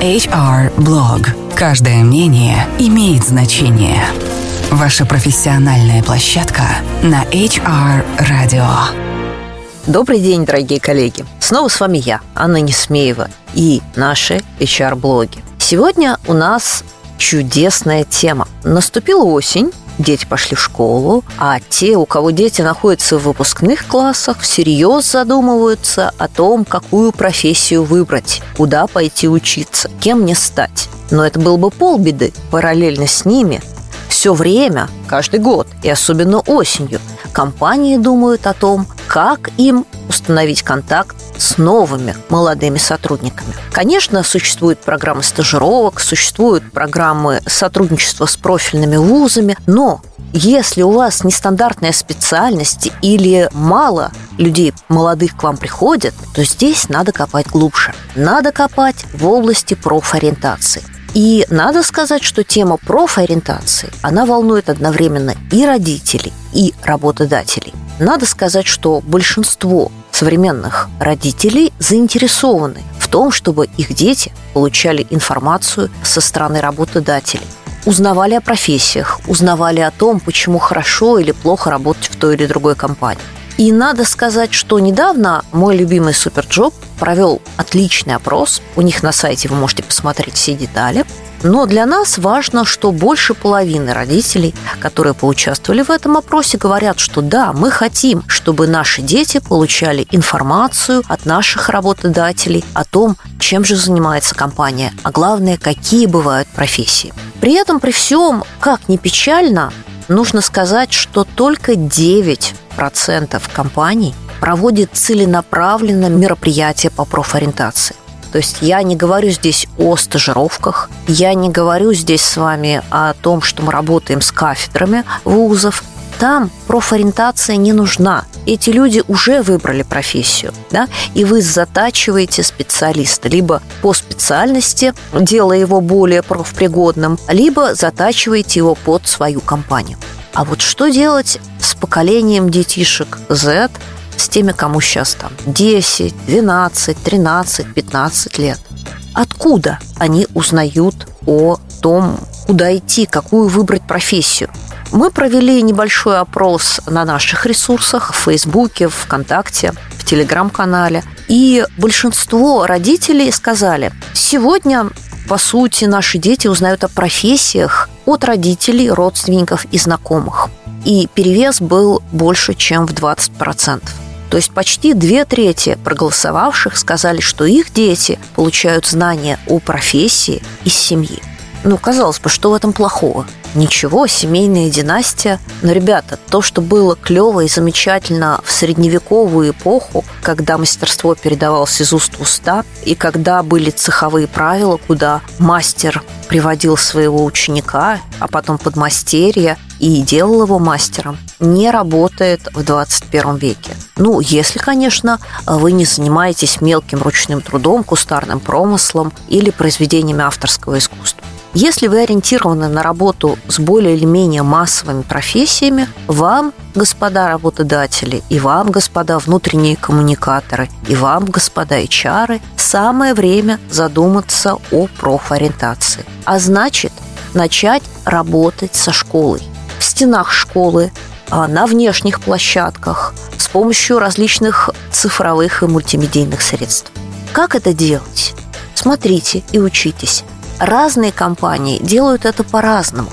HR Blog. Каждое мнение имеет значение. Ваша профессиональная площадка на HR Radio. Добрый день, дорогие коллеги. Снова с вами я, Анна Несмеева, и наши HR-блоги. Сегодня у нас чудесная тема. Наступила осень, дети пошли в школу, а те, у кого дети находятся в выпускных классах, всерьез задумываются о том, какую профессию выбрать, куда пойти учиться, кем мне стать. Но это было бы полбеды. Параллельно с ними все время, каждый год, и особенно осенью, компании думают о том, как им установить контакт с новыми молодыми сотрудниками. Конечно, существуют программы стажировок, существуют программы сотрудничества с профильными вузами, но если у вас нестандартная специальность или мало людей молодых к вам приходят, то здесь надо копать глубже. Надо копать в области профориентации. И надо сказать, что тема профориентации, она волнует одновременно и родителей, и работодателей. Надо сказать, что большинство современных родителей заинтересованы в том, чтобы их дети получали информацию со стороны работодателей узнавали о профессиях, узнавали о том, почему хорошо или плохо работать в той или другой компании. И надо сказать, что недавно мой любимый Superjob провел отличный опрос. У них на сайте вы можете посмотреть все детали. Но для нас важно, что больше половины родителей, которые поучаствовали в этом опросе, говорят, что да, мы хотим, чтобы наши дети получали информацию от наших работодателей о том, чем же занимается компания, а главное, какие бывают профессии. При этом, при всем, как ни печально, нужно сказать, что только 9% компаний проводит целенаправленно мероприятия по профориентации. То есть я не говорю здесь о стажировках, я не говорю здесь с вами о том, что мы работаем с кафедрами вузов. Там профориентация не нужна. Эти люди уже выбрали профессию, да, и вы затачиваете специалиста либо по специальности, делая его более профпригодным, либо затачиваете его под свою компанию. А вот что делать с поколением детишек Z, с теми, кому сейчас там 10, 12, 13, 15 лет. Откуда они узнают о том, куда идти, какую выбрать профессию? Мы провели небольшой опрос на наших ресурсах в Фейсбуке, ВКонтакте, в Телеграм-канале. И большинство родителей сказали, сегодня по сути, наши дети узнают о профессиях от родителей, родственников и знакомых. И перевес был больше, чем в 20%. То есть почти две трети проголосовавших сказали, что их дети получают знания о профессии из семьи. Ну, казалось бы, что в этом плохого? Ничего, семейная династия. Но, ребята, то, что было клево и замечательно в средневековую эпоху, когда мастерство передавалось из уст в уста, и когда были цеховые правила, куда мастер приводил своего ученика, а потом подмастерье, и делал его мастером, не работает в 21 веке. Ну, если, конечно, вы не занимаетесь мелким ручным трудом, кустарным промыслом или произведениями авторского искусства. Если вы ориентированы на работу с более или менее массовыми профессиями, вам, господа работодатели, и вам, господа внутренние коммуникаторы, и вам, господа HR, самое время задуматься о профориентации. А значит, начать работать со школой. В стенах школы, на внешних площадках, с помощью различных цифровых и мультимедийных средств. Как это делать? Смотрите и учитесь. Разные компании делают это по-разному.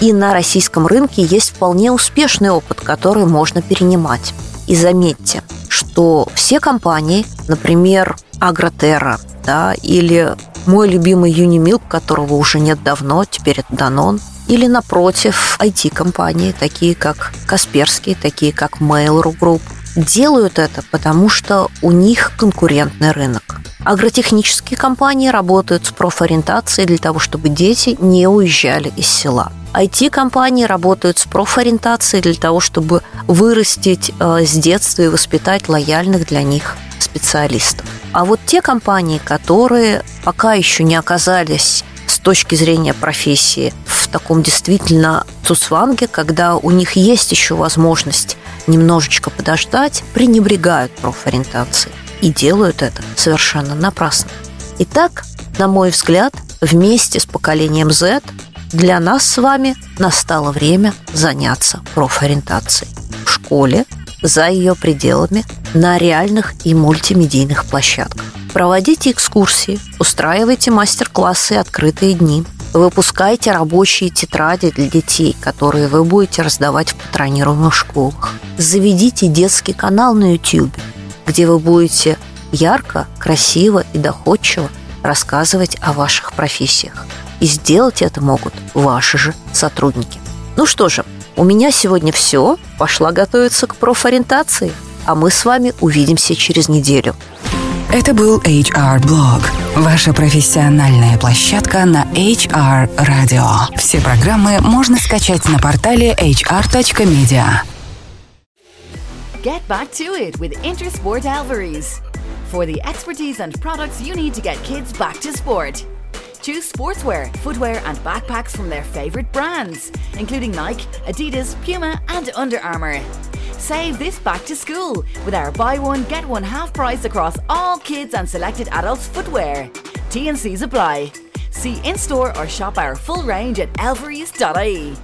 И на российском рынке есть вполне успешный опыт, который можно перенимать. И заметьте, что все компании, например, Агротерра, да, или мой любимый Юнимилк, которого уже нет давно, теперь это Данон, или, напротив, IT-компании, такие как Касперский, такие как Mail.ru Group, делают это, потому что у них конкурентный рынок. Агротехнические компании работают с профориентацией для того, чтобы дети не уезжали из села. IT-компании работают с профориентацией для того, чтобы вырастить э, с детства и воспитать лояльных для них специалистов. А вот те компании, которые пока еще не оказались точки зрения профессии в таком действительно цусванге, когда у них есть еще возможность немножечко подождать, пренебрегают профориентацией и делают это совершенно напрасно. Итак, на мой взгляд, вместе с поколением Z для нас с вами настало время заняться профориентацией в школе, за ее пределами, на реальных и мультимедийных площадках. Проводите экскурсии, устраивайте мастер-классы и открытые дни, выпускайте рабочие тетради для детей, которые вы будете раздавать в патронируемых школах. Заведите детский канал на YouTube, где вы будете ярко, красиво и доходчиво рассказывать о ваших профессиях. И сделать это могут ваши же сотрудники. Ну что же, у меня сегодня все. Пошла готовиться к профориентации. А мы с вами увидимся через неделю. Это был HR Blog, ваша профессиональная площадка на HR Radio. Все программы можно скачать на портале hr.media. Get back to it with Intersport Alvarez for the expertise and products you need to get kids back to sport. Choose sportswear, footwear, and backpacks from their favourite brands, including Nike, Adidas, Puma, and Under Armour. Save this back to school with our buy one, get one half price across all kids and selected adults' footwear. T and C's apply. See in store or shop our full range at elveries.ie.